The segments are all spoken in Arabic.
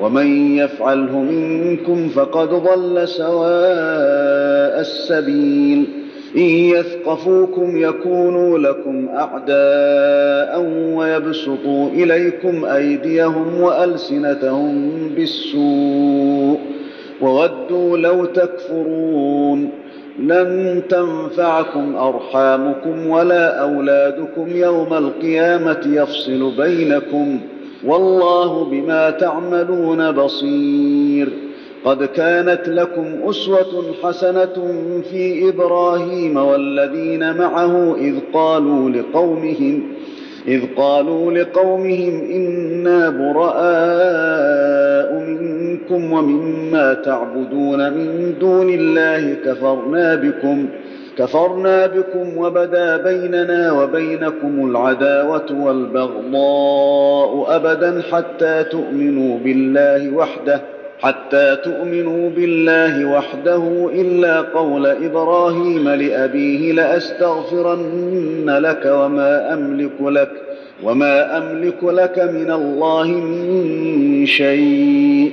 ومن يفعله منكم فقد ضل سواء السبيل. إن يثقفوكم يكونوا لكم أعداء ويبسطوا إليكم أيديهم وألسنتهم بالسوء. وودوا لو تكفرون. لن تنفعكم أرحامكم ولا أولادكم يوم القيامة يفصل بينكم. والله بما تعملون بصير. قد كانت لكم أسوة حسنة في إبراهيم والذين معه إذ قالوا لقومهم إذ قالوا لقومهم إنا براء منكم ومما تعبدون من دون الله كفرنا بكم. كفرنا بكم وبدا بيننا وبينكم العداوة والبغضاء أبدا حتى تؤمنوا بالله وحده حتى تؤمنوا بالله وحده إلا قول إبراهيم لأبيه لأستغفرن لك وما أملك لك وما أملك لك من الله من شيء.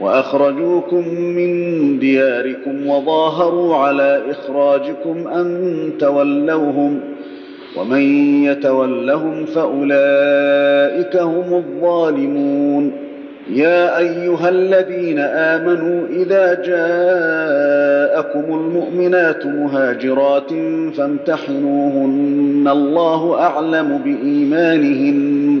وأخرجوكم من دياركم وظاهروا على إخراجكم أن تولوهم ومن يتولهم فأولئك هم الظالمون. يا أيها الذين آمنوا إذا جاءكم المؤمنات مهاجرات فامتحنوهن الله أعلم بإيمانهن.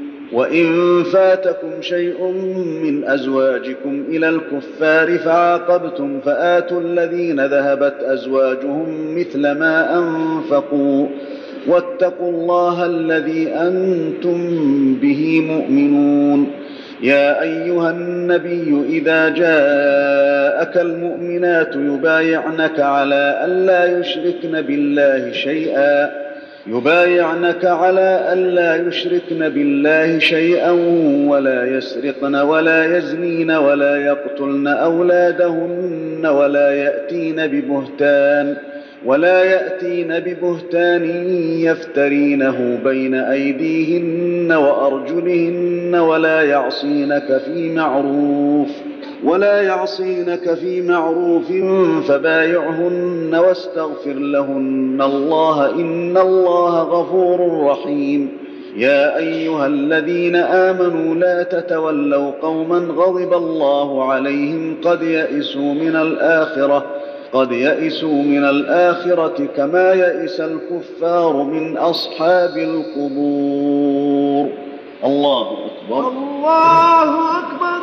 وإن فاتكم شيء من أزواجكم إلى الكفار فعاقبتم فآتوا الذين ذهبت أزواجهم مثل ما أنفقوا واتقوا الله الذي أنتم به مؤمنون. يا أيها النبي إذا جاءك المؤمنات يبايعنك على الا يشركن بالله شيئا. يبايعنك على الا يشركن بالله شيئا ولا يسرقن ولا يزنين ولا يقتلن أولادهن ولا يأتين ببهتان ولا يأتين ببهتان يفترينه بين أيديهن وأرجلهن ولا يعصينك في معروف ولا يعصينك في معروف فبايعهن واستغفر لهن. الله إن الله غفور رحيم. يا أيها الذين آمنوا لا تتولوا قوما غضب الله عليهم قد يئسوا من الآخرة قد يئسوا من الآخرة كما يئس الكفار من أصحاب القبور. الله أكبر. الله أكبر.